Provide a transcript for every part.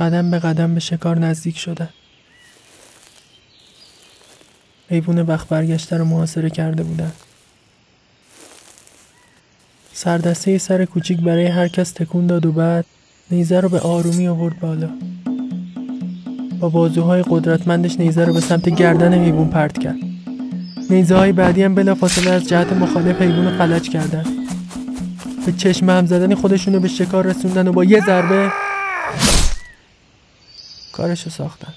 قدم به قدم به شکار نزدیک شدن. حیوان وقت برگشته رو محاصره کرده بودن. سردسته سر کوچیک برای هر کس تکون داد و بعد نیزه رو به آرومی آورد بالا. با بازوهای قدرتمندش نیزه رو به سمت گردن حیوان پرت کرد. نیزه های بعدی هم بلا فاصله از جهت مخالف حیوان فلج کردن. به چشم هم زدن خودشون رو به شکار رسوندن و با یه ضربه کارشو ساختن.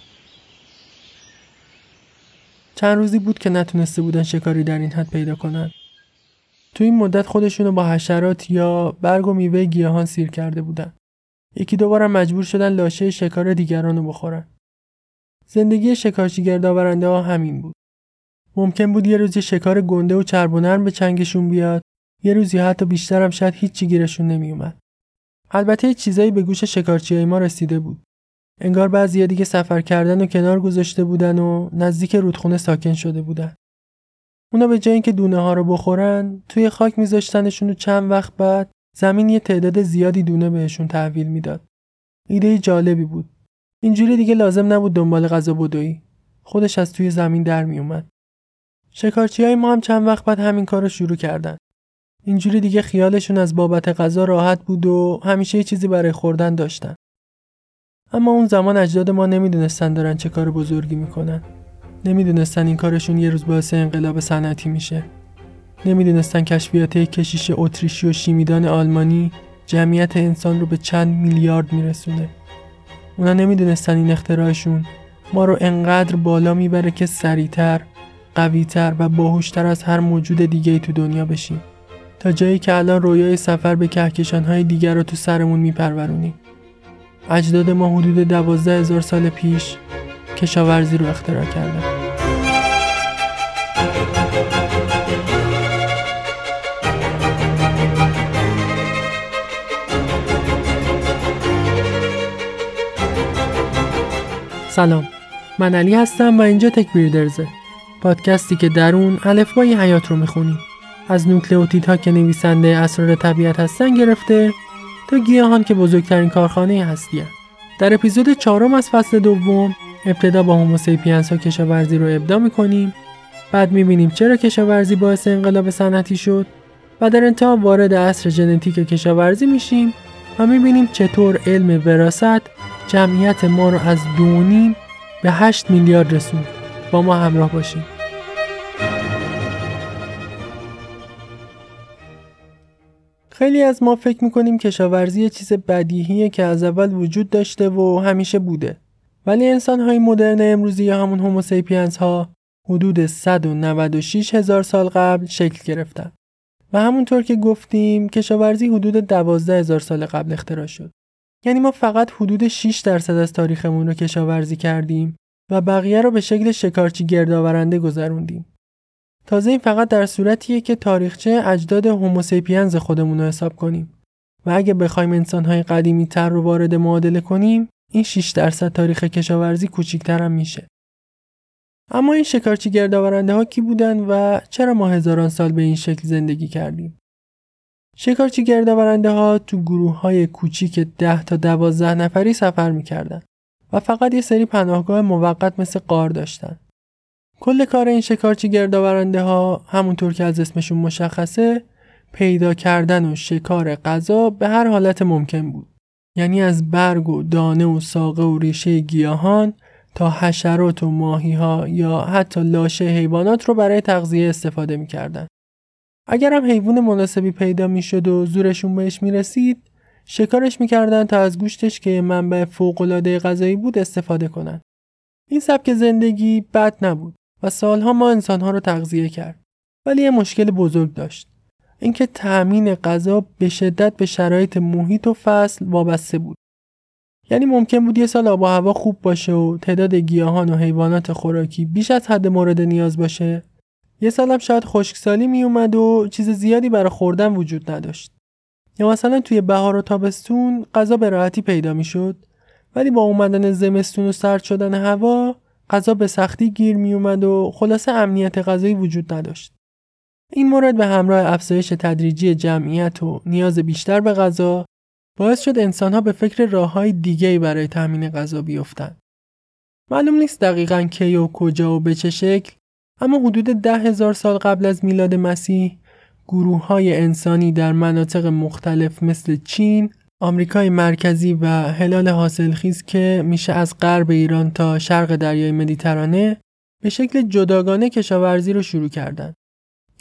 چند روزی بود که نتونسته بودن شکاری در این حد پیدا کنن. تو این مدت خودشونو با حشرات یا برگ و میوه گیاهان سیر کرده بودن. یکی دوبارم مجبور شدن لاشه شکار دیگران رو بخورن. زندگی شکارچی گردآورنده ها همین بود. ممکن بود یه روزی شکار گنده و چرب و نرم به چنگشون بیاد یه روزی حتی بیشتر هم شاید هیچی گیرشون نمیومد. البته چیزایی به گوش شکارچی ما رسیده بود. انگار بعضیا دیگه سفر کردن و کنار گذاشته بودن و نزدیک رودخونه ساکن شده بودن. اونا به جای اینکه دونه ها رو بخورن توی خاک میذاشتنشون و چند وقت بعد زمین یه تعداد زیادی دونه بهشون تحویل می‌داد. ایده جالبی بود. اینجوری دیگه لازم نبود دنبال غذا بدوی. خودش از توی زمین در میومد. شکارچی های ما هم چند وقت بعد همین کار رو شروع کردن. اینجوری دیگه خیالشون از بابت غذا راحت بود و همیشه چیزی برای خوردن داشتن. اما اون زمان اجداد ما نمی‌دونستن دارن چه کار بزرگی می‌کنن. نمی‌دونستن این کارشون یه روز باعث انقلاب صنعتی میشه. نمی‌دونستن کشفیات کشیش اتریشی و شیمیدان آلمانی جمعیت انسان رو به چند میلیارد میرسونه. اونا نمی‌دونستن این اختراعشون ما رو انقدر بالا می‌بره که سریعتر، قویتر و باهوشتر از هر موجود دیگه ای تو دنیا بشیم. تا جایی که الان رویای سفر به کهکشانهای دیگر رو تو سرمون میپرورونیم. اجداد ما حدود دوازده هزار سال پیش کشاورزی رو اختراع کردن. سلام. من علی هستم و اینجا تک بیردرزه پادکستی که در اون الفبای حیات رو می‌خونیم. از نوکلئوتیدها که نویسنده اسرار طبیعت هستن گرفته گیاهان که بزرگترین کارخانه هستیه در اپیزود چهارم از فصل دوم ابتدا با هوموسیپینس ها کشاورزی رو ابدا می‌کنیم. بعد می‌بینیم چرا کشاورزی باعث انقلاب صنعتی شد و در انتها وارد عصر ژنتیک کشاورزی میشیم و می‌بینیم چطور علم وراست جمعیت ما رو از دونیم به 8 میلیارد رسوند. با ما همراه باشیم خیلی از ما فکر می‌کنیم کشاورزی یه چیز بدیهیه که از اول وجود داشته و همیشه بوده. ولی انسان های مدرن امروزی یا همون هوموسیپینس ها حدود 196 هزار سال قبل شکل گرفتن. و همونطور که گفتیم کشاورزی حدود 12 هزار سال قبل اختراع شد. یعنی ما فقط حدود 6 درصد از تاریخمون رو کشاورزی کردیم و بقیه رو به شکل شکارچی گردآورنده گذروندیم. تازه این فقط در صورتیه که تاریخچه اجداد هوموسیپینز خودمون رو حساب کنیم. و اگه بخوایم انسانهای قدیمی تر رو وارد معادله کنیم این 6 درصد تاریخ کشاورزی کوچیکتر هم میشه. اما این شکارچی گردآورنده ها کی بودن و چرا ما هزاران سال به این شکل زندگی کردیم؟ شکارچی گردآورنده ها تو گروه های کوچیک 10 تا 12 نفری سفر می‌کردن و فقط یه سری پناهگاه موقت مثل قار داشتن. کل کار این شکارچی گردآورنده ها همونطور که از اسمشون مشخصه پیدا کردن و شکار غذا به هر حالت ممکن بود یعنی از برگ و دانه و ساقه و ریشه گیاهان تا حشرات و ماهی ها یا حتی لاشه حیوانات رو برای تغذیه استفاده می‌کردن. اگر هم حیوان مناسبی پیدا می‌شد و زورشون بهش می‌رسید شکارش می‌کردن تا از گوشتش که منبع فوقالعاده غذایی بود استفاده کنن. این سبک زندگی بد نبود و سالها ما انسانها رو تغذیه کرد. ولی یه مشکل بزرگ داشت. اینکه تأمین غذا به شدت به شرایط محیط و فصل وابسته بود. یعنی ممکن بود یه سال آب و هوا خوب باشه و تعداد گیاهان و حیوانات خوراکی بیش از حد مورد نیاز باشه. یه سال هم شاید خشکسالی می اومد و چیز زیادی برای خوردن وجود نداشت. یا مثلا توی بهار و تابستون غذا به راحتی پیدا می‌شد ولی با اومدن زمستون و سرد شدن هوا غذا به سختی گیر می اومد و خلاصه امنیت غذایی وجود نداشت. این مورد به همراه افزایش تدریجی جمعیت و نیاز بیشتر به غذا باعث شد انسانها به فکر راههای دیگه برای تامین غذا بیفتن. معلوم نیست دقیقا کی و کجا و به چه شکل اما حدود ده هزار سال قبل از میلاد مسیح گروه های انسانی در مناطق مختلف مثل چین، آمریکای مرکزی و هلال حاصلخیز که میشه از غرب ایران تا شرق دریای مدیترانه به شکل جداگانه کشاورزی رو شروع کردند.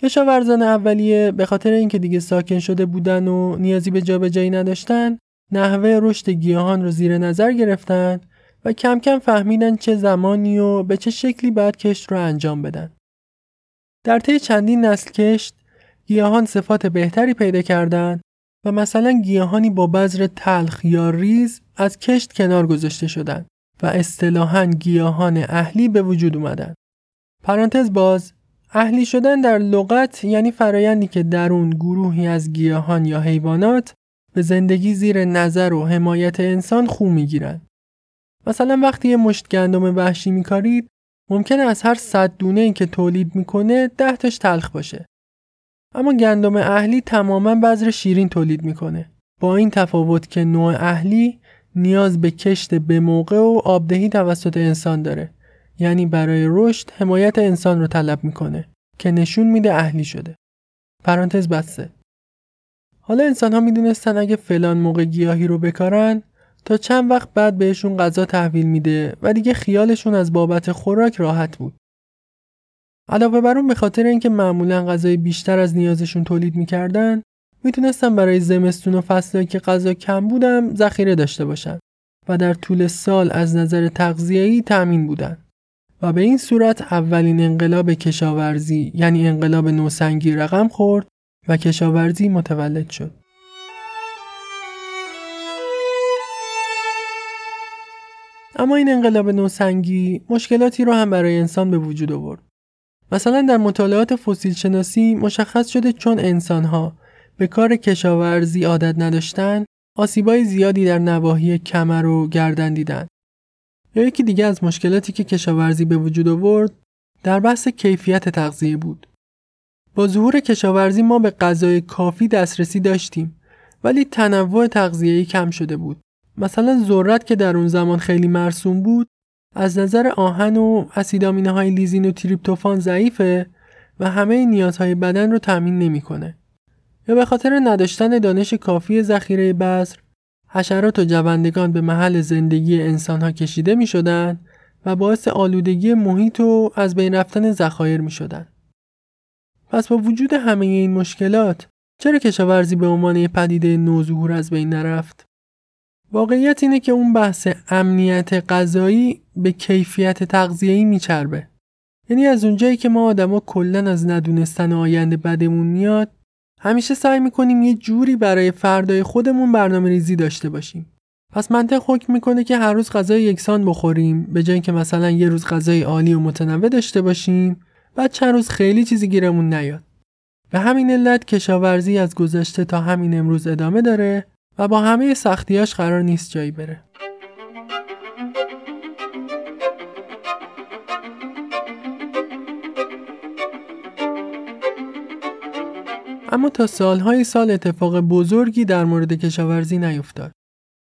کشاورزان اولیه به خاطر اینکه دیگه ساکن شده بودن و نیازی به جابجایی نداشتن، نحوه رشد گیاهان رو زیر نظر گرفتن و کم کم فهمیدن چه زمانی و به چه شکلی باید کشت رو انجام بدن. در طی چندین نسل کشت، گیاهان صفات بهتری پیدا کردند و مثلا گیاهانی با بذر تلخ یا ریز از کشت کنار گذاشته شدند و اصطلاحا گیاهان اهلی به وجود اومدن. پرانتز باز اهلی شدن در لغت یعنی فرایندی که در اون گروهی از گیاهان یا حیوانات به زندگی زیر نظر و حمایت انسان خو می‌گیرن. مثلا وقتی یه مشت گندم وحشی میکارید ممکنه از هر صد دونه ای که تولید می‌کنه ده تاش تلخ باشه. اما گندم اهلی تماما بذر شیرین تولید می‌کنه. با این تفاوت که نوع اهلی نیاز به کشت به موقع و آبدهی توسط انسان داره. یعنی برای رشد حمایت انسان رو طلب می‌کنه که نشون میده اهلی شده. پرانتز بسته. حالا انسان ها می‌دونستن اگه فلان موقع گیاهی رو بکارن تا چند وقت بعد بهشون غذا تحویل میده و دیگه خیالشون از بابت خوراک راحت بود. علاوه بر اون به خاطر اینکه معمولا غذای بیشتر از نیازشون تولید می‌کردن می‌تونستن برای زمستون و فصلهایی که غذا کم بودم ذخیره داشته باشن و در طول سال از نظر تغذیه‌ای تأمین بودن و به این صورت اولین انقلاب کشاورزی یعنی انقلاب نوسنگی رقم خورد و کشاورزی متولد شد. اما این انقلاب نوسنگی مشکلاتی رو هم برای انسان به وجود آورد. مثلا در مطالعات فسیل شناسی مشخص شده چون انسانها به کار کشاورزی عادت نداشتن آسیبای زیادی در نواحی کمر و گردن دیدن. یا یکی دیگه از مشکلاتی که کشاورزی به وجود آورد در بحث کیفیت تغذیه بود. با ظهور کشاورزی ما به غذای کافی دسترسی داشتیم ولی تنوع تغذیه‌ای کم شده بود. مثلا ذرت که در اون زمان خیلی مرسوم بود از نظر آهن و اسیدامینه های لیزین و تریپتوفان ضعیفه و همه نیازهای بدن رو تامین نمی‌کنه. یا به خاطر نداشتن دانش کافی ذخیره بذر حشرات و جوندگان به محل زندگی انسانها کشیده می شدن و باعث آلودگی محیط و از بین رفتن ذخایر می شدن. پس با وجود همه این مشکلات چرا کشاورزی به عنوان پدیده نوظهور از بین نرفت؟ واقعیت اینه که اون بحث امنیت غذایی به کیفیت تغذیه‌ای میچربه. یعنی از اونجایی که ما آدما کلا از ندونستن آینده بدمون میاد همیشه سعی می‌کنیم یه جوری برای فردای خودمون برنامه ریزی داشته باشیم. پس منطق حکم می‌کنه که هر روز غذای یکسان بخوریم به جای اینکه مثلا یه روز غذای عالی و متنوع داشته باشیم بعد چند روز خیلی چیزی گیرمون نیاد. به همین علت کشاورزی از گذشته تا همین امروز ادامه داره و با همه سختیاش قرار نیست جایی بره. اما تا سالهای سال اتفاق بزرگی در مورد کشاورزی نیفتاد.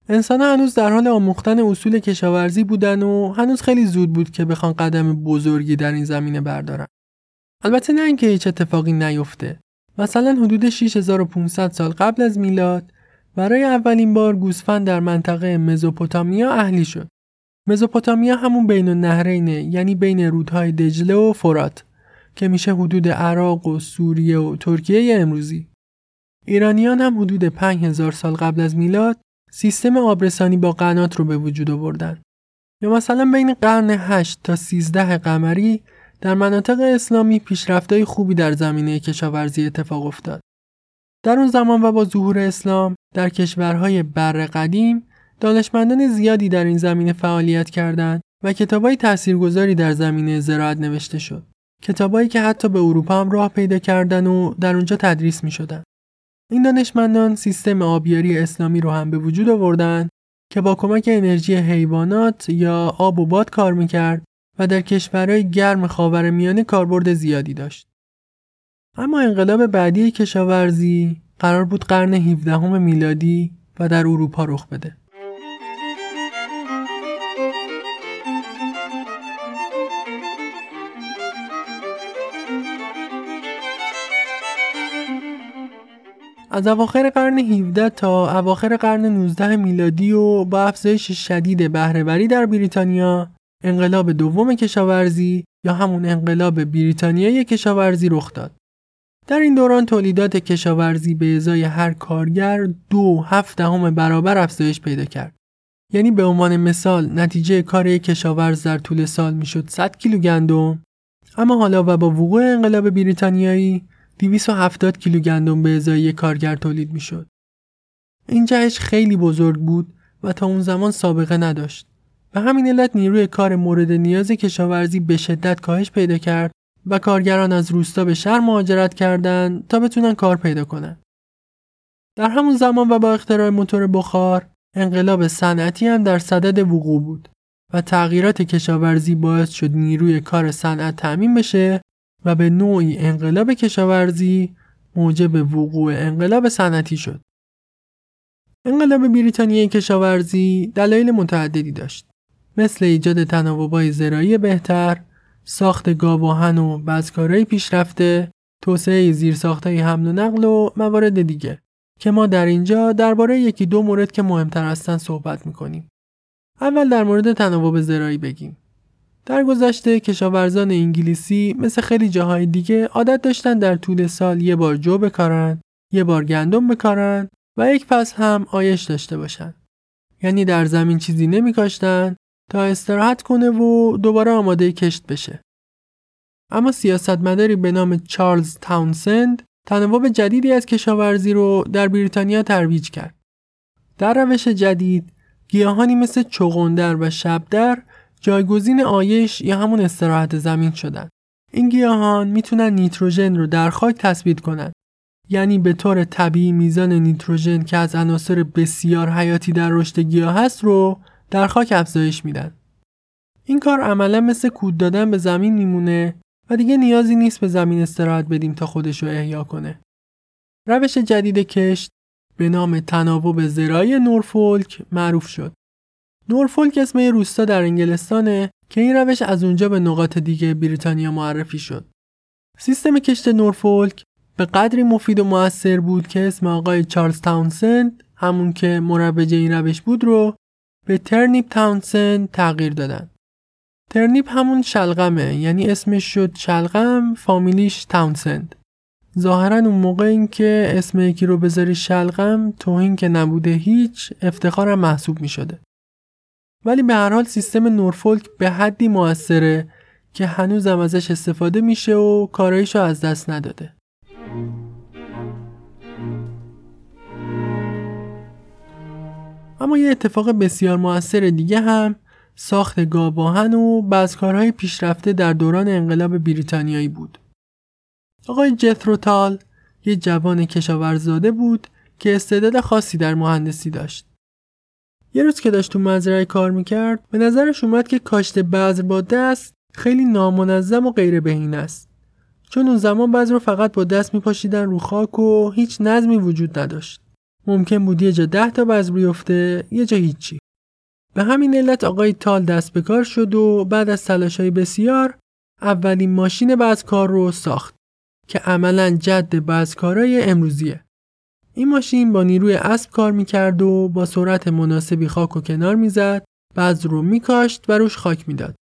انسان هنوز در حال آموختن اصول کشاورزی بودن و هنوز خیلی زود بود که بخوان قدم بزرگی در این زمینه بردارن. البته نه اینکه هیچ اتفاقی نیفته. مثلا حدود 6500 سال قبل از میلاد برای اولین بار گوسفند در منطقه مزوپوتامیا اهلی شد. مزوپوتامیا همون بین النهرینه یعنی بین رودهای دجله و فرات که میشه حدود عراق و سوریه و ترکیه امروزی. ایرانیان هم حدود 5000 سال قبل از میلاد سیستم آبرسانی با قنات رو به وجود آوردن. یا مثلا بین قرن 8 تا 13 قمری در مناطق اسلامی پیشرفتهای خوبی در زمینه کشاورزی اتفاق افتاد. در اون زمان و با ظهور اسلام در کشورهای بر قدیم دانشمندان زیادی در این زمینه فعالیت کردند و کتابای تاثیرگذاری در زمینه زراعت نوشته شد. کتابایی که حتی به اروپا هم راه پیدا کردن و در اونجا تدریس می شدن. این دانشمندان سیستم آبیاری اسلامی رو هم به وجود آوردن که با کمک انرژی حیوانات یا آب و باد کار می‌کرد و در کشورهای گرم خاورمیانه کاربرد زیادی داشت. اما انقلاب بعدی کشاورزی قرار بود قرن 17 میلادی و در اروپا رخ بده. از اواخر قرن 17 تا اواخر قرن 19 میلادی و با افزایش شدید بهرهوری در بریتانیا انقلاب دوم کشاورزی یا همون انقلاب بریتانیایی کشاورزی رخ داد. در این دوران تولیدات کشاورزی به ازای هر کارگر دو هفت دهم برابر افزایش پیدا کرد. یعنی به عنوان مثال نتیجه کار یک کشاورز در طول سال می‌شد 100 کیلو گندم اما حالا و با وقوع انقلاب بریتانیایی 270 کیلو گندم به ازای یک کارگر تولید می‌شد. این جهش خیلی بزرگ بود و تا اون زمان سابقه نداشت. به همین علت نیروی کار مورد نیاز کشاورزی به شدت کاهش پیدا کرد و کارگران از روستا به شهر مهاجرت کردند تا بتونن کار پیدا کنن. در همون زمان و با اختراع موتور بخار انقلاب صنعتی هم در صدد وقوع بود و تغییرات کشاورزی باعث شد نیروی کار صنعت تعمین بشه و به نوعی انقلاب کشاورزی موجب وقوع انقلاب صنعتی شد. انقلاب بریتانیای کشاورزی دلایل متعددی داشت. مثل ایجاد تناوبای زرایی بهتر، ساخت گاواهن و بزکارهای پیشرفته، توسعه زیرساختهای حمل و نقل و موارد دیگه که ما در اینجا درباره یکی دو مورد که مهمتر هستن صحبت می‌کنیم. اول در مورد تناوب زرایی بگیم. در گذشته کشاورزان انگلیسی مثل خیلی جاهای دیگه عادت داشتن در طول سال یه بار جو بکارن، یه بار گندم بکارن و یک فصل هم آیش داشته باشن. یعنی در زمین چیزی نمیکاشتن تا استراحت کنه و دوباره آماده کشت بشه. اما سیاستمداری به نام چارلز تاونسند تنوب جدیدی از کشاورزی رو در بریتانیا ترویج کرد. در روش جدید گیاهانی مثل چغندر و شبدر جایگزین آیش یا همون استراحت زمین شدن. این گیاهان می‌تونن نیتروژن رو در خاک تثبیت کنن. یعنی به طور طبیعی میزان نیتروژن که از عناصر بسیار حیاتی در رشد گیاه هست رو در خاک افزایش میدن. این کار عملا مثل کود دادن به زمین میمونه و دیگه نیازی نیست به زمین استراحت بدیم تا خودش رو احیا کنه. روش جدید کشت به نام تناوب زرایی نورفولک معروف شد. نورفولک اسم روستا در انگلستانه که این روش از اونجا به نقاط دیگه بریتانیا معرفی شد. سیستم کشت نورفولک به قدری مفید و موثر بود که اسم آقای چارلز تاونسند همون که مروج این روش بود رو به ترنیپ تاونسند تغییر دادن. ترنیپ همون شلغمه یعنی اسمش شد شلغم فامیلیش تاونسند. ظاهرا اون موقع این که اسم یکی رو بذاری شلغم توهین که نبوده هیچ افتخارم محسوب می شده. ولی به هر حال سیستم نورفولک به حدی موثره که هنوزم ازش استفاده میشه و کارایشو از دست نداده. اما یه اتفاق بسیار موثر دیگه هم ساخت گاواهن و کارهای پیشرفته در دوران انقلاب بریتانیایی بود. آقای جثروتال یه جوان کشاورزاده بود که استعداد خاصی در مهندسی داشت. یه روز که داشت تو مزرعه کار می‌کرد به نظرش اومد که کاشت بذر با دست خیلی نامنظم و غیر بهینه است. چون اون زمان بذر رو فقط با دست میپاشیدن رو خاک و هیچ نظمی وجود نداشت. ممکن بود یه جا ده تا بذر بیفته یه جا هیچی. به همین علت آقای تال دست به کار شد و بعد از تلاشهای بسیار اولین ماشین کار رو ساخت که عملا جد کارای امروزیه. این ماشین با نیروی اسب کار می‌کرد و با سرعت مناسبی خاک و کنار می‌زد بعض رو میکاشت و روش خاک می‌داد.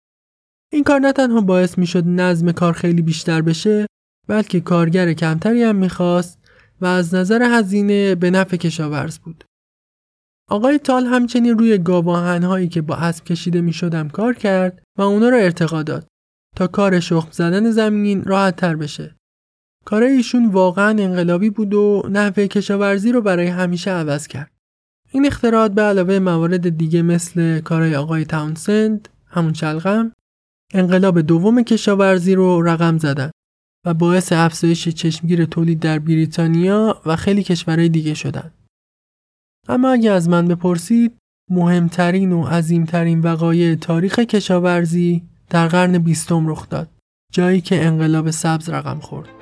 این کار نه تنها باعث می‌شد نظم کار خیلی بیشتر بشه بلکه کارگر کمتری هم می‌خواست و از نظر هزینه به نفع کشاورز بود. آقای تال همچنین روی هایی که با اسب کشیده می شدم کار کرد و اونا را ارتقا داد تا کار شخم زدن زمین راحت تر بشه. کار ایشون واقعا انقلابی بود و نحوه کشاورزی رو برای همیشه عوض کرد. این اختراعات به علاوه موارد دیگه مثل کارهای آقای تاونسند همون چلغم انقلاب دوم کشاورزی رو رقم زدن و باعث افزایش چشمگیر تولید در بریتانیا و خیلی کشورهای دیگه شدن. اما اگه از من بپرسید مهمترین و عظیمترین وقایع تاریخ کشاورزی در قرن بیستم رخ داد جایی که انقلاب سبز رقم خورد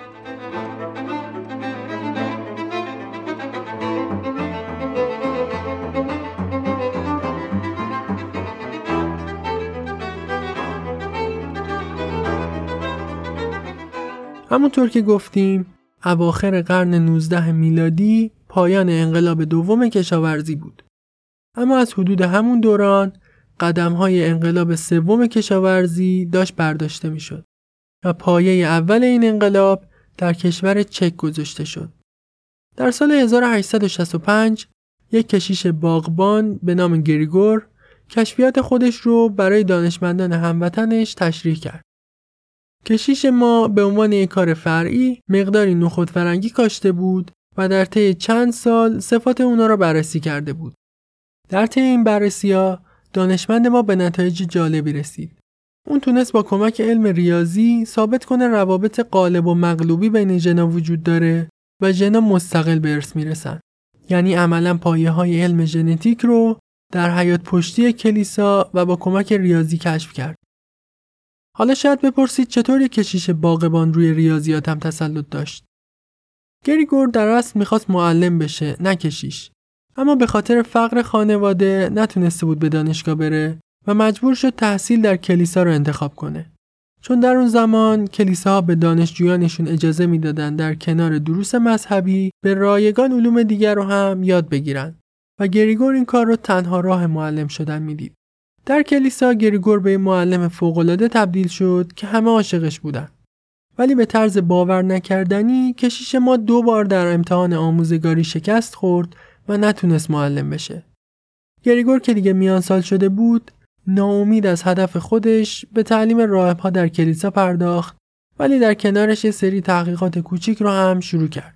همونطور که گفتیم اواخر قرن 19 میلادی پایان انقلاب دوم کشاورزی بود. اما از حدود همون دوران قدم های انقلاب سوم کشاورزی داشت برداشته می شد و پایه اول این انقلاب در کشور چک گذاشته شد. در سال 1865 یک کشیش باغبان به نام گریگور کشفیات خودش رو برای دانشمندان هموطنش تشریح کرد. کشیش ما به عنوان یک کار فرعی مقداری نخود فرنگی کاشته بود و در طی چند سال صفات اونا را بررسی کرده بود. در طی این بررسی ها دانشمند ما به نتایج جالبی رسید. اون تونست با کمک علم ریاضی ثابت کنه روابط قالب و مغلوبی بین ژنا وجود داره و ژنا مستقل به ارث می‌رسن. یعنی عملا پایه های علم ژنتیک رو در حیات پشتی کلیسا و با کمک ریاضی کشف کرد. حالا شاید بپرسید چطور یک کشیش باغبان روی ریاضیات هم تسلط داشت. گریگور در اصل می‌خواست معلم بشه نه کشیش. اما به خاطر فقر خانواده نتونسته بود به دانشگاه بره و مجبور شد تحصیل در کلیسا رو انتخاب کنه. چون در اون زمان کلیساها به دانشجویانشون اجازه می‌دادن در کنار دروس مذهبی به رایگان علوم دیگر رو هم یاد بگیرن و گریگور این کار رو تنها راه معلم شدن می‌دید. در کلیسا گریگور به معلم فوقالعاده تبدیل شد که همه عاشقش بودن. ولی به طرز باور نکردنی کشیش ما دو بار در امتحان آموزگاری شکست خورد و نتونست معلم بشه. گریگور که دیگه میان سال شده بود ناامید از هدف خودش به تعلیم راهبها در کلیسا پرداخت ولی در کنارش یه سری تحقیقات کوچیک رو هم شروع کرد.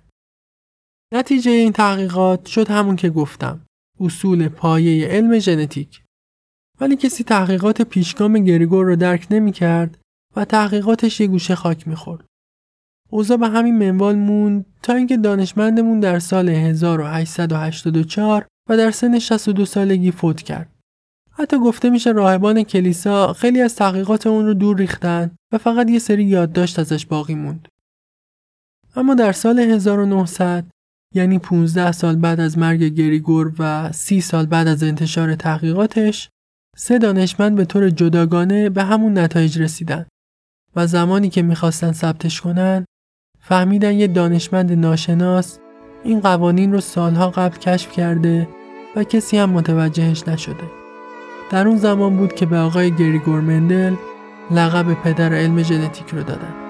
نتیجه این تحقیقات شد همون که گفتم اصول پایه علم ژنتیک ولی کسی تحقیقات پیشگام گریگور رو درک نمی کرد و تحقیقاتش یه گوشه خاک می‌خورد. اوضاع به همین منوال موند تا اینکه دانشمندمون در سال 1884 و در سن 62 سالگی فوت کرد. حتی گفته میشه راهبان کلیسا خیلی از تحقیقات اون رو دور ریختن و فقط یه سری یادداشت ازش باقی موند. اما در سال 1900 یعنی 15 سال بعد از مرگ گریگور و 30 سال بعد از انتشار تحقیقاتش سه دانشمند به طور جداگانه به همون نتایج رسیدن و زمانی که می‌خواستن ثبتش کنن فهمیدن یه دانشمند ناشناس این قوانین رو سالها قبل کشف کرده و کسی هم متوجهش نشده. در اون زمان بود که به آقای گریگور مندل لقب پدر علم ژنتیک رو دادن.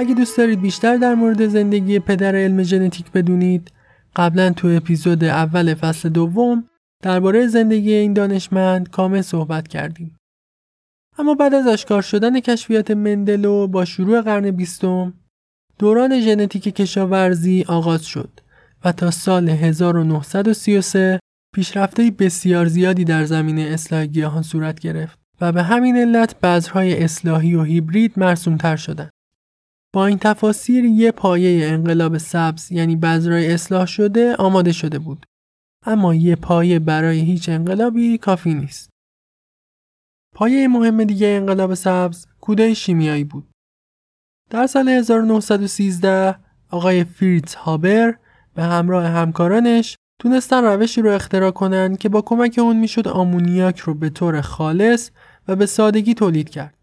اگه دوست دارید بیشتر در مورد زندگی پدر علم ژنتیک بدونید قبلا تو اپیزود اول فصل دوم درباره زندگی این دانشمند کامل صحبت کردیم. اما بعد از آشکار شدن کشفیات مندلو با شروع قرن بیستم دوران ژنتیک کشاورزی آغاز شد و تا سال 1933 پیشرفته بسیار زیادی در زمینه اصلاح گیاهان صورت گرفت و به همین علت بذرهای اصلاحی و هیبرید مرسومتر شدند. با این تفاسیر یه پایه انقلاب سبز یعنی بذرای اصلاح شده آماده شده بود. اما یه پایه برای هیچ انقلابی کافی نیست. پایه مهم دیگه انقلاب سبز کودای شیمیایی بود. در سال 1913 آقای فریتز هابر به همراه همکارانش تونستن روشی رو اختراع کنند که با کمک اون می‌شد آمونیاک رو به طور خالص و به سادگی تولید کرد.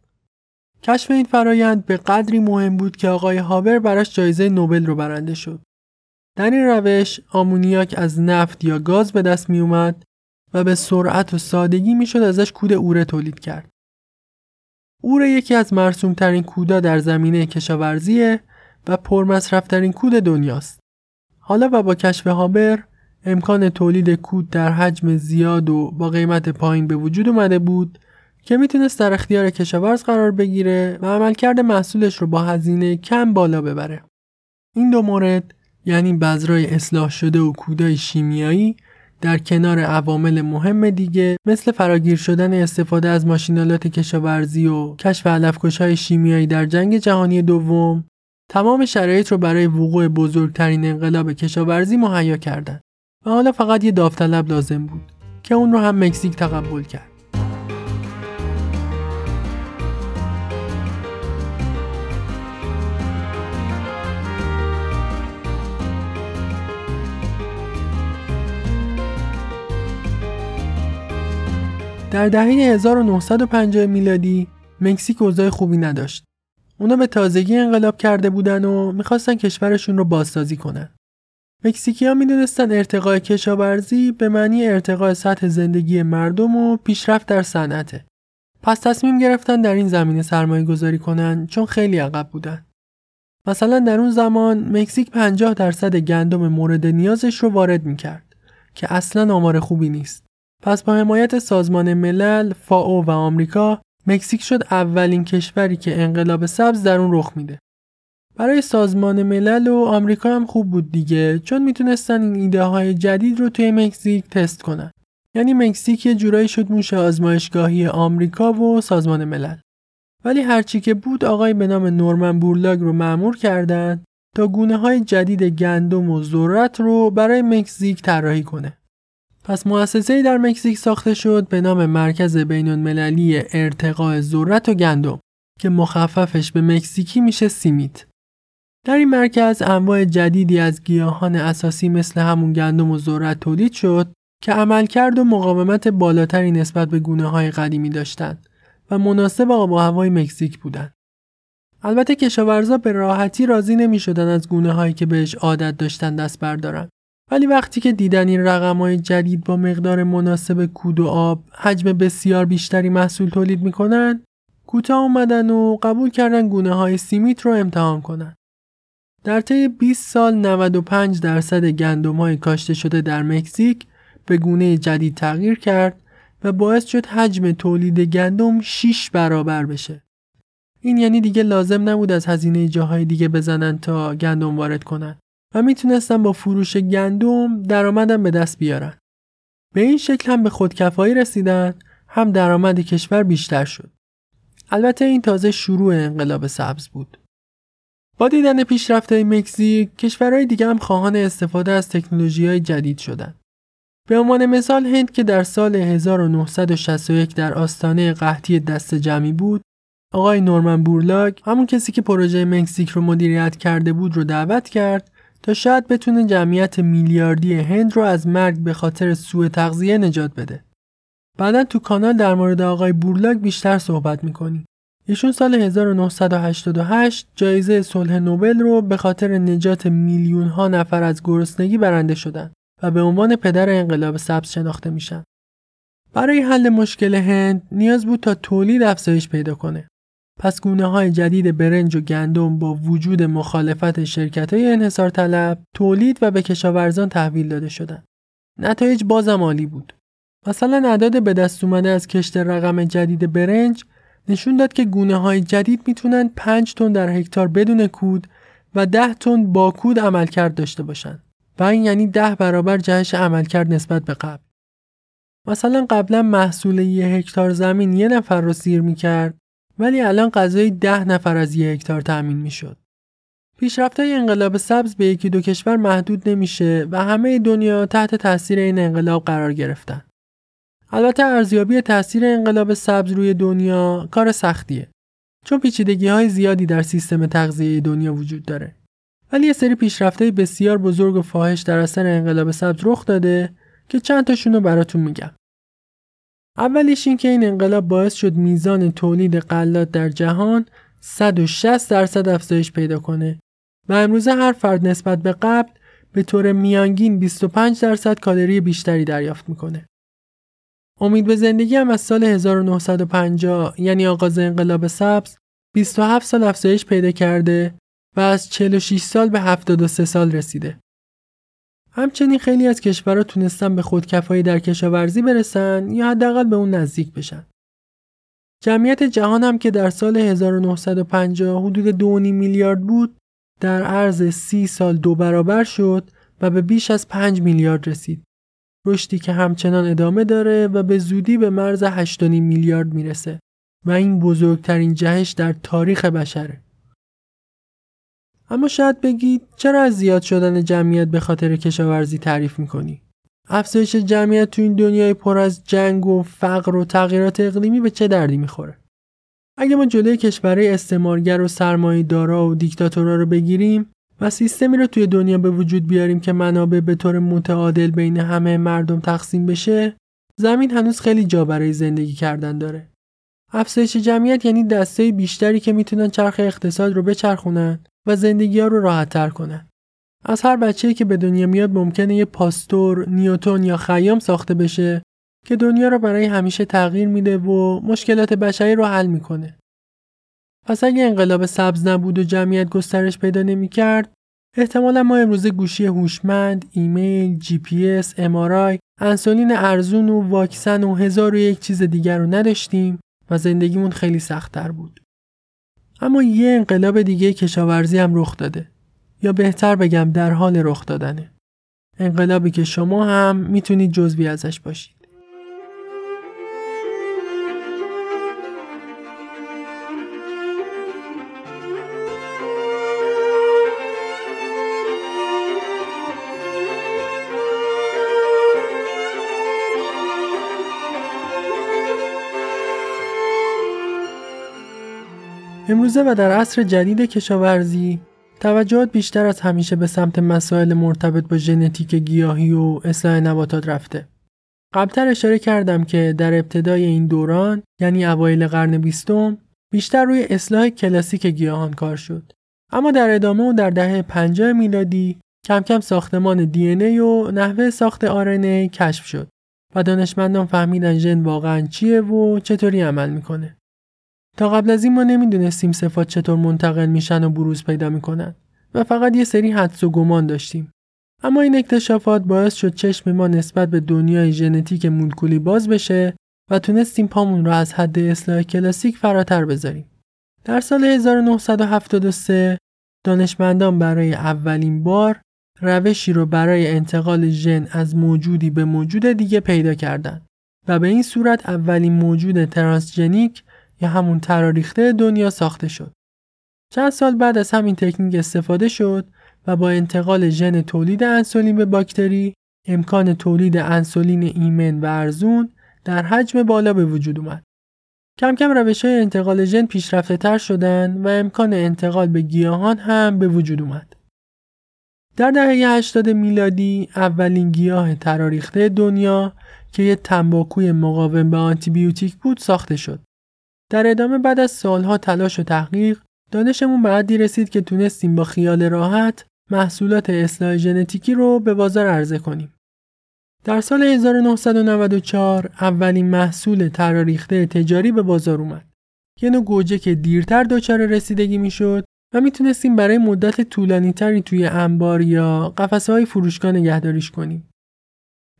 کشف این فرایند به قدری مهم بود که آقای هابر براش جایزه نوبل رو برنده شد. در این روش آمونیاک از نفت یا گاز به دست می اومد و به سرعت و سادگی می‌شد ازش کود اوره تولید کرد. اوره یکی از مرسوم ترین کودا در زمینه کشاورزیه و پرمصرف ترین کود دنیاست. حالا و با کشف هابر امکان تولید کود در حجم زیاد و با قیمت پایین به وجود اومده بود که می‌تونست در اختیار کشاورز قرار بگیره و عملکرد محصولش رو با هزینه کم بالا ببره. این دو مورد یعنی بذرای اصلاح شده و کودای شیمیایی در کنار عوامل مهم دیگه مثل فراگیر شدن استفاده از ماشینالات کشاورزی و کشف علفکش‌های شیمیایی در جنگ جهانی دوم تمام شرایط رو برای وقوع بزرگترین انقلاب کشاورزی مهیا کردند و حالا فقط یه داوطلب لازم بود که اون رو هم مکزیک تقبل کرد. در دهه 1950 میلادی مکزیک اوضاع خوبی نداشت. اونا به تازگی انقلاب کرده بودن و می‌خواستن کشورشون رو بازسازی کنن. مکزیکی ها می‌دونستن ارتقای کشاورزی به معنی ارتقای سطح زندگی مردم و پیشرفت در صنعته. پس تصمیم گرفتن در این زمینه سرمایه گذاری کنن چون خیلی عقب بودن. مثلا در اون زمان مکزیک 50 درصد گندم مورد نیازش رو وارد می‌کرد که اصلا آمار خوبی نیست. پس با حمایت سازمان ملل، فاو و آمریکا مکزیک شد اولین کشوری که انقلاب سبز در اون رخ میده. برای سازمان ملل و آمریکا هم خوب بود دیگه چون می‌تونستن این ایده های جدید رو توی مکزیک تست کنن. یعنی مکزیک یه جورایی شد موش آزمایشگاهی آمریکا و سازمان ملل. ولی هرچی که بود آقای به نام نورمن بورلاگ رو معمور کردند تا گونه های جدید گندم و ذرت رو برای مکزیک طراحی کنه. پس مؤسسه در مکزیک ساخته شد به نام مرکز بین المللی ارتقاء ذرت و گندم که مخففش به مکزیکی میشه سیمیت. در این مرکز انواع جدیدی از گیاهان اساسی مثل همون گندم و ذرت تولید شد که عملکرد و مقاومت بالاتری نسبت به گونه های قدیمی داشتند و مناسب آب و هوای مکزیک بودند. البته کشاورزا به راحتی راضی نمی شدن از گونه هایی که بهش عادت داشتن دست بردارن. ولی وقتی که دیدن این رقم های جدید با مقدار مناسب کود و آب حجم بسیار بیشتری محصول تولید می‌کنن کوتاه اومدن و قبول کردن گونه های سیمیت رو امتحان کنن. در طی 20 سال 95 درصد گندم های کاشته شده در مکزیک به گونه جدید تغییر کرد و باعث شد حجم تولید گندم 6 برابر بشه. این یعنی دیگه لازم نبود از هزینه جاهای دیگه بزنن تا گندم وارد کنن و می‌تونستن با فروش گندم درآمدم به دست بیارن. به این شکل هم به خودکفایی رسیدن هم درآمد کشور بیشتر شد. البته این تازه شروع انقلاب سبز بود. با دیدن پیشرفت مکزیک کشورهای دیگه هم خواهان استفاده از تکنولوژی های جدید شدن. به عنوان مثال هند که در سال 1961 در آستانه قحطی دست جمعی بود آقای نورمن بورلاگ همون کسی که پروژه مکزیک رو مدیریت کرده بود رو دعوت کرد شاید بتونه جمعیت میلیاردی هند رو از مرگ به خاطر سوء تغذیه نجات بده. بعدا تو کانال در مورد آقای بورلاگ بیشتر صحبت می‌کنیم. ایشون سال 1988 جایزه صلح نوبل رو به خاطر نجات میلیون ها نفر از گرسنگی برنده شدن و به عنوان پدر انقلاب سبز شناخته میشن. برای حل مشکل هند نیاز بود تا تولید افزایش پیدا کنه. پس گونه های جدید برنج و گندم با وجود مخالفت شرکت های انحصار طلب تولید و به کشاورزان تحویل داده شدند. نتایج بازم عالی بود. مثلا اعداد به دست اومده از کشت رقم جدید برنج نشون داد که گونه های جدید می‌تونن 5 تن در هکتار بدون کود و 10 تن با کود عملکرد داشته باشند. و این یعنی 10 برابر جهش عملکرد نسبت به قبل. مثلا قبلا محصول یه هکتار زمین یه نفر رو سیر می‌کرد ولی الان غذای ده نفر از یه هکتار تأمین می‌شد. پیشرفت های انقلاب سبز به یکی دو کشور محدود نمیشه و همه دنیا تحت تاثیر این انقلاب قرار گرفتن. البته ارزیابی تاثیر انقلاب سبز روی دنیا کار سختیه. چون پیچیدگی های زیادی در سیستم تغذیه دنیا وجود داره. ولی یه سری پیشرفته بسیار بزرگ و فاحش در اثر انقلاب سبز رخ داده که چند تاشون رو براتون میگم. اولیش این که این انقلاب باعث شد میزان تولید غلات در جهان 160 درصد افزایش پیدا کنه و امروزه هر فرد نسبت به قبل به طور میانگین 25 درصد کالری بیشتری دریافت می‌کنه. امید به زندگی هم از سال 1950 یعنی آغاز انقلاب سبز 27 سال افزایش پیدا کرده و از 46 سال به 73 سال رسیده. همچنین خیلی از کشورها تونستن به خودکفایی در کشاورزی برسن یا حداقل به اون نزدیک بشن. جمعیت جهان هم که در سال 1950 حدود 2.5 میلیارد بود در عرض 30 سال دو برابر شد و به بیش از 5 میلیارد رسید. رشدی که همچنان ادامه داره و به زودی به مرز 8.5 میلیارد می‌رسه و این بزرگترین جهش در تاریخ بشره. اما شاید بگید چرا از زیاد شدن جمعیت به خاطر کشاورزی تعریف می‌کنی؟ افزایش جمعیت تو این دنیای پر از جنگ و فقر و تغییرات اقلیمی به چه دردی می‌خوره؟ اگه ما جلوی کشورهای استعمارگر و سرمایه دارا و دیکتاتورا رو بگیریم و سیستمی رو توی دنیا به وجود بیاریم که منابع به طور متعادل بین همه مردم تقسیم بشه زمین هنوز خیلی جا برای زندگی کردن داره. افزایش جمعیت یعنی دسته بیشتری که می‌تونن چرخ اقتصاد رو بچرخونن و زندگی ها رو راحت تر کنن. از هر بچه‌ای که به دنیا میاد ممکنه یه پاستور، نیوتون یا خیام ساخته بشه که دنیا رو برای همیشه تغییر میده و مشکلات بشری رو حل می‌کنه. پس اگه انقلاب سبز نبود و جمعیت گسترش پیدا نمی‌کرد، احتمالا ما امروزه گوشی هوشمند، ایمیل، GPS، MRI، انسولین ارزون و واکسن و هزار و یک چیز دیگر رو نداشتیم و زندگیمون خیلی سختتر بود. اما یه انقلاب دیگه کشاورزی هم رخ داده. یا بهتر بگم در حال رخ دادنه. انقلابی که شما هم می‌تونید جزوی ازش باشید. امروزه و در عصر جدید کشاورزی توجهات بیشتر از همیشه به سمت مسائل مرتبط با ژنتیک گیاهی و اصلاح نباتات رفته. قبلتر اشاره کردم که در ابتدای این دوران یعنی اوایل قرن بیستم بیشتر روی اصلاح کلاسیک گیاهان کار شد. اما در ادامه و در دهه 50 میلادی کم کم ساختمان دی ای و نحوه ساخت آرنه کشف شد و دانشمندان فهمیدن ژن واقعا چیه و چطوری عمل می‌کنه. تا قبل از این ما نمی‌دونستیم صفات چطور منتقل میشن و بروز پیدا می‌کنن و فقط یه سری حدس و گمان داشتیم. اما این اکتشافات باعث شد چشم ما نسبت به دنیای ژنتیک مولکولی باز بشه و تونستیم پامون رو از حد اصلاح کلاسیک فراتر بذاریم. در سال 1973 دانشمندان برای اولین بار روشی رو برای انتقال ژن از موجودی به موجود دیگه پیدا کردند و به این صورت اولین موجود ترانسژنیک یا همون تراریخته دنیا ساخته شد. چند سال بعد از همین تکنیک استفاده شد و با انتقال ژن تولید انسولین به باکتری امکان تولید انسولین ایمن و ارزون در حجم بالا به وجود اومد. کم کم روش های انتقال ژن پیشرفته تر شدن و امکان انتقال به گیاهان هم به وجود اومد. در دهه 80 میلادی اولین گیاه تراریخته دنیا که یه تنباکوی مقاوم به آنتیبیوتیک بود ساخته شد. در ادامه بعد از سالها تلاش و تحقیق دانشمون به حدی رسید که تونستیم با خیال راحت محصولات اصلاح ژنتیکی رو به بازار عرضه کنیم. در سال 1994 اولین محصول تراریخته تجاری به بازار اومد. یه نوع گوجه که دیرتر دچار رسیدگی می‌شد و می‌تونستیم برای مدت طولانی تری توی انبار یا قفسه های فروشگاه نگهداریش کنیم.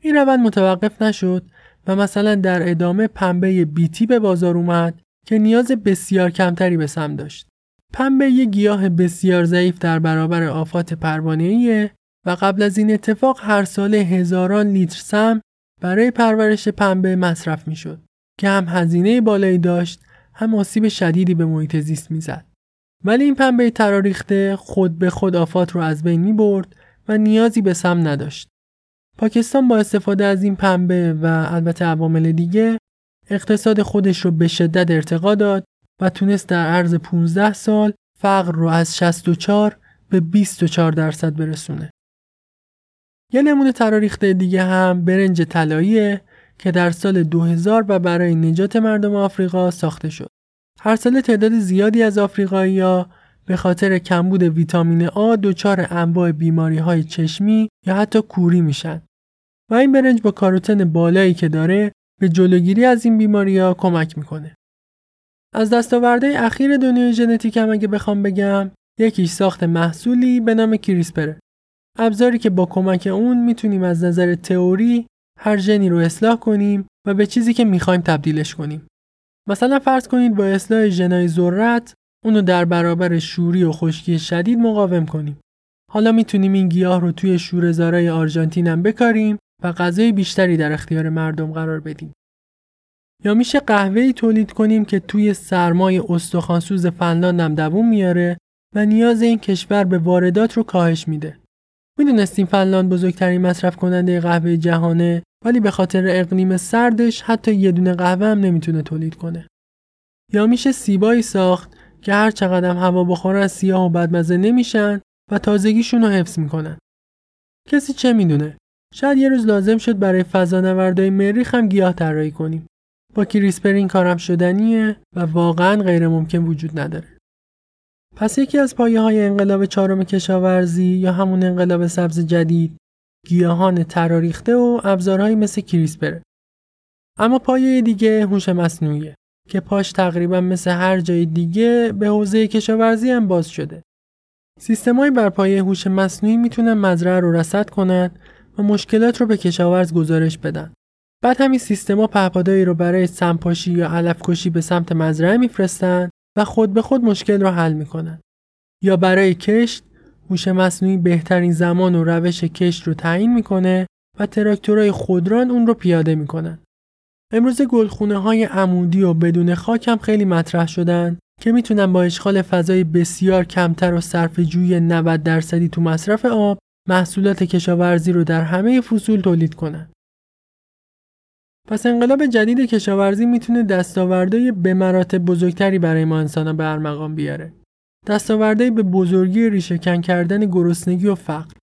این روند متوقف نشد و مثلا در ادامه پنبه بیتی به بازار اومد که نیاز بسیار کمتری به سم داشت. پنبه یک گیاه بسیار ضعیف در برابر آفات پروانه‌ایه و قبل از این اتفاق هر سال هزاران لیتر سم برای پرورش پنبه مصرف می‌شد که هم هزینه بالایی داشت هم آسیب شدیدی به محیط زیست می‌زد. ولی این پنبه تراریخته خود به خود آفات رو از بین می برد و نیازی به سم نداشت. پاکستان با استفاده از این پنبه و البته عوامل دیگه اقتصاد خودش رو به شدت ارتقا داد و تونست در عرض 15 سال فقر رو از 64 به 24 درصد برسونه. یه نمونه تراریخته دیگه هم برنج طلاییه که در سال 2000 و برای نجات مردم آفریقا ساخته شد. هر سال تعداد زیادی از آفریقایی‌ها به خاطر کمبود ویتامین آ دچار انواع بیماری های چشمی یا حتی کوری میشن. و این برنج با کاروتن بالایی که داره به جلوگیری از این بیماری ها کمک می‌کنه. از دستاورده اخیر دنیای ژنتیک هم اگه بخوام بگم یکیش ساخت محصولی به نام کریسپره. ابزاری که با کمک اون می‌تونیم از نظر تئوری هر ژنی رو اصلاح کنیم و به چیزی که می‌خوایم تبدیلش کنیم. مثلا فرض کنید با اصلاح ژنای ذرت اونو در برابر شوری و خشکی شدید مقاوم کنیم. حالا می‌تونیم این گیاه رو توی شورهزارای آرژانتین هم بکاریم و غذای بیشتری در اختیار مردم قرار بدیم. یا میشه قهوه‌ای تولید کنیم که توی سرمای استخوانسوز فنلاند هم دووم میاره و نیاز این کشور به واردات رو کاهش میده. می‌دونستیم فنلاند بزرگترین مصرف کننده قهوه جهانه ولی به خاطر اقلیم سردش حتی یه دونه قهوه هم نمی‌تونه تولید کنه. یا میشه سیبایی ساخت که هر چقدر هوا بخورن سیاه و بدمزه نمیشن و تازگیشون رو حفظ می‌کنن. کسی چه می‌دونه؟ شاید یه روز لازم شد برای فضانوردهای مریخ هم گیاه طراحی کنیم. با کریسپر این کارم شدنیه و واقعا غیر ممکن وجود نداره. پس یکی از پایه های انقلاب چهارم کشاورزی یا همون انقلاب سبز جدید گیاهان تراریخته و ابزارهایی مثل کریسپره. اما پایه دیگه هوش مصنوعیه که پاش تقریبا مثل هر جای دیگه به حوزه کشاورزی هم باز شده. سیستمای بر پایه هوش مصنوعی می‌تونن مزرعه رو رصد کنن و مشکلات رو به کشاورز گزارش بدن. بعد همین سیستما پهپادایی رو برای سمپاشی یا علف کشی به سمت مزرعه میفرستن و خود به خود مشکل رو حل می‌کنن. یا برای کشت هوش مصنوعی بهترین زمان و روش کشت رو تعیین می‌کنه و تراکتورهای خودران اون رو پیاده می‌کنن. امروز گلخونه های عمودی و بدون خاک هم خیلی مطرح شدن که می‌تونن با اشغال فضای بسیار کمتر و صرف جوی 90 درصدی تو مصرف آب محصولات کشاورزی رو در همه فصول تولید کنن. پس انقلاب جدید کشاورزی می‌تونه دستاوردهای به مراتب بزرگتری برای ما انسانها به ارمغان بیاره. دستاوردهای به بزرگی ریشهکن کردن گرسنگی و فقر.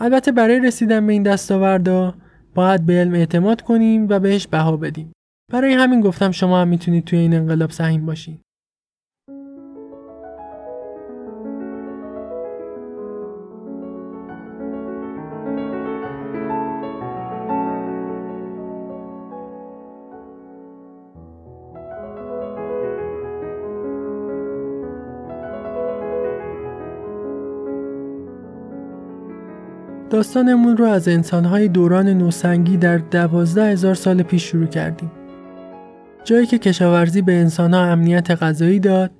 البته برای رسیدن به این دستاوردها باید به علم اعتماد کنیم و بهش بها بدیم. برای همین گفتم شما هم می‌تونید توی این انقلاب سهیم باشین. داستانمون رو از انسانهای دوران نوسنگی در دوازده هزار سال پیش شروع کردیم. جایی که کشاورزی به انسانها امنیت غذایی داد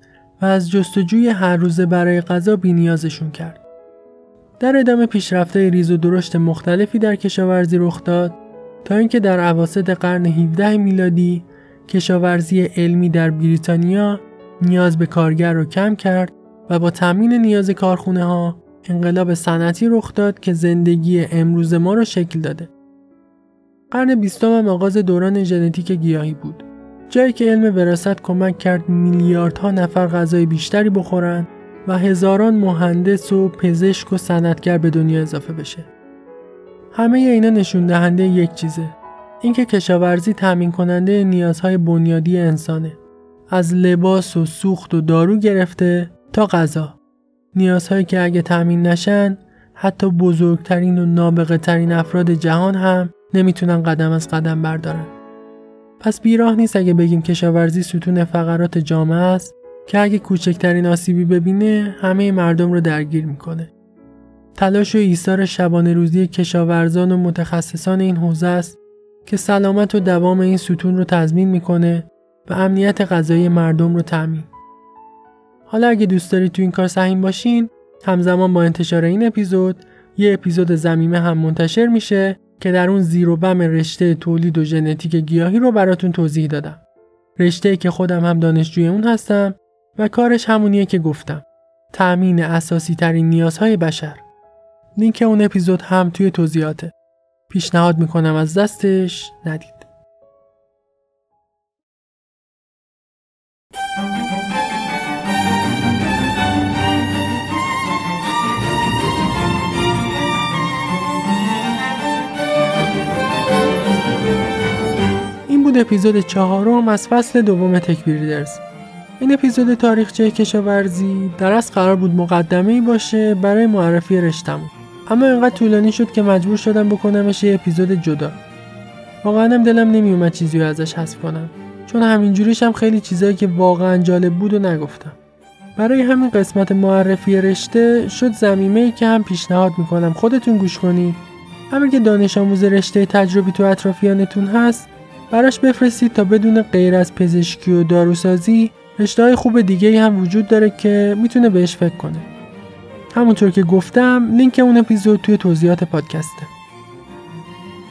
و از جستجوی هر روزه برای غذا بینیازشون کرد. در ادامه پیشرفته ریز و درشت مختلفی در کشاورزی رخ داد تا اینکه در عواسط قرن 17 میلادی کشاورزی علمی در بریتانیا نیاز به کارگر رو کم کرد و با تامین نیاز کارخونه ها انقلاب صنعتی رخ داد که زندگی امروز ما را شکل داده. قرن بیستم آغاز دوران ژنتیک گیاهی بود. جایی که علم وراثت کمک کرد میلیاردها نفر غذای بیشتری بخورن و هزاران مهندس و پزشک و صنعتگر به دنیا اضافه بشه. همه اینا نشون دهنده یک چیزه. اینکه کشاورزی تامین کننده نیازهای بنیادی انسانه. از لباس و سوخت و دارو گرفته تا غذا. نیازهایی که اگه تأمین نشن حتی بزرگترین و نابغه ترین افراد جهان هم نمی‌تونن قدم از قدم بردارن. پس بیراه نیست اگه بگیم کشاورزی ستون فقرات جامعه است که اگه کوچکترین آسیبی ببینه همه مردم رو درگیر می‌کنه. تلاش و ایثار شبانه روزی کشاورزان و متخصصان این حوزه است که سلامت و دوام این ستون رو تضمین می‌کنه و امنیت غذایی مردم رو تامین. حالا اگه دوست دارید تو این کار سهیم باشین همزمان با انتشار این اپیزود یه اپیزود زمیمه هم منتشر میشه که در اون زیر و بم رشته تولید و ژنتیک گیاهی رو براتون توضیح دادم. رشته که خودم هم دانشجوی اون هستم و کارش همونیه که گفتم. تأمین اساسی ترین نیازهای بشر. لینک اون اپیزود هم توی توضیحاته. پیشنهاد می‌کنم از دستش ندید. بود اپیزود چهارم از فصل دوم تکبیردرز این اپیزود تاریخچه کشاورزی در از قرار بود مقدمه ای باشه برای معرفی رشتمون اما اینقدر طولانی شد که مجبور شدم بکنمش یه اپیزود جدا. واقعا دلم نمیومد چیزی ازش حذف کنم چون همینجوریش هم خیلی چیزایی که واقعا جالب بود و نگفتم. برای همین قسمت معرفی رشته شد زمینه ای که هم پیشنهاد می‌کنم خودتون گوش کنید همین که دانش آموز رشته تجربی تو اطرافیانتون هست براش بفرستید تا بدون غیر از پزشکی و داروسازی رشته خوب دیگه هم وجود داره که می‌تونه بهش فکر کنه. همونطور که گفتم لینک اون اپیزود توی توضیحات پادکسته.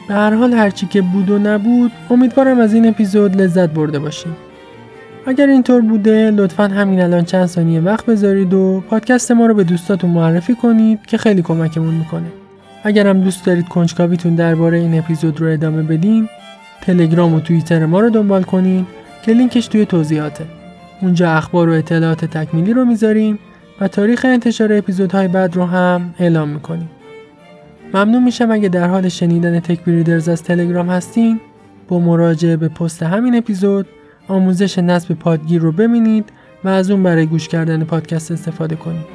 به هر حال هرچی که بود و نبود امیدوارم از این اپیزود لذت برده باشیم اگر اینطور بوده لطفا همین الان چند ثانیه وقت بذارید و پادکست ما رو به دوستاتون معرفی کنید که خیلی کمکمون می‌کنه. اگر هم دوست دارید کنجکاویتون درباره این اپیزود رو ادامه بدین تلگرام و توییتر ما رو دنبال کنین که لینکش توی توضیحاته اونجا اخبار و اطلاعات تکمیلی رو می‌ذاریم و تاریخ انتشار اپیزودهای بعد رو هم اعلام می‌کنیم ممنون میشم اگه در حال شنیدن تک بریدرز از تلگرام هستین با مراجعه به پست همین اپیزود آموزش نصب پادگیر رو ببینید و از اون برای گوش کردن پادکست استفاده کنید.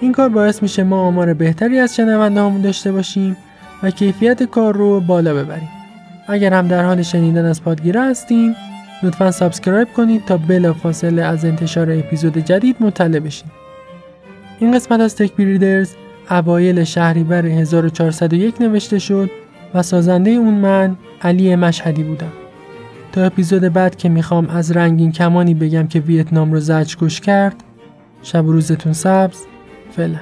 این کار باعث میشه ما آمار بهتری از شنونده داشته باشیم و کیفیت کار رو بالا ببریم. اگر هم در حال شنیدن از پادگیره هستین لطفا subscribe کنید تا بلافاصله از انتشار اپیزود جدید مطلع بشین. این قسمت از تک بریدرز اوایل شهریور 1401 نوشته شد و سازنده اون من علی مشهدی بودم. تا اپیزود بعد که می‌خوام از رنگین کمانی بگم که ویتنام رو زجر کرد شب روزتون سبز فعلا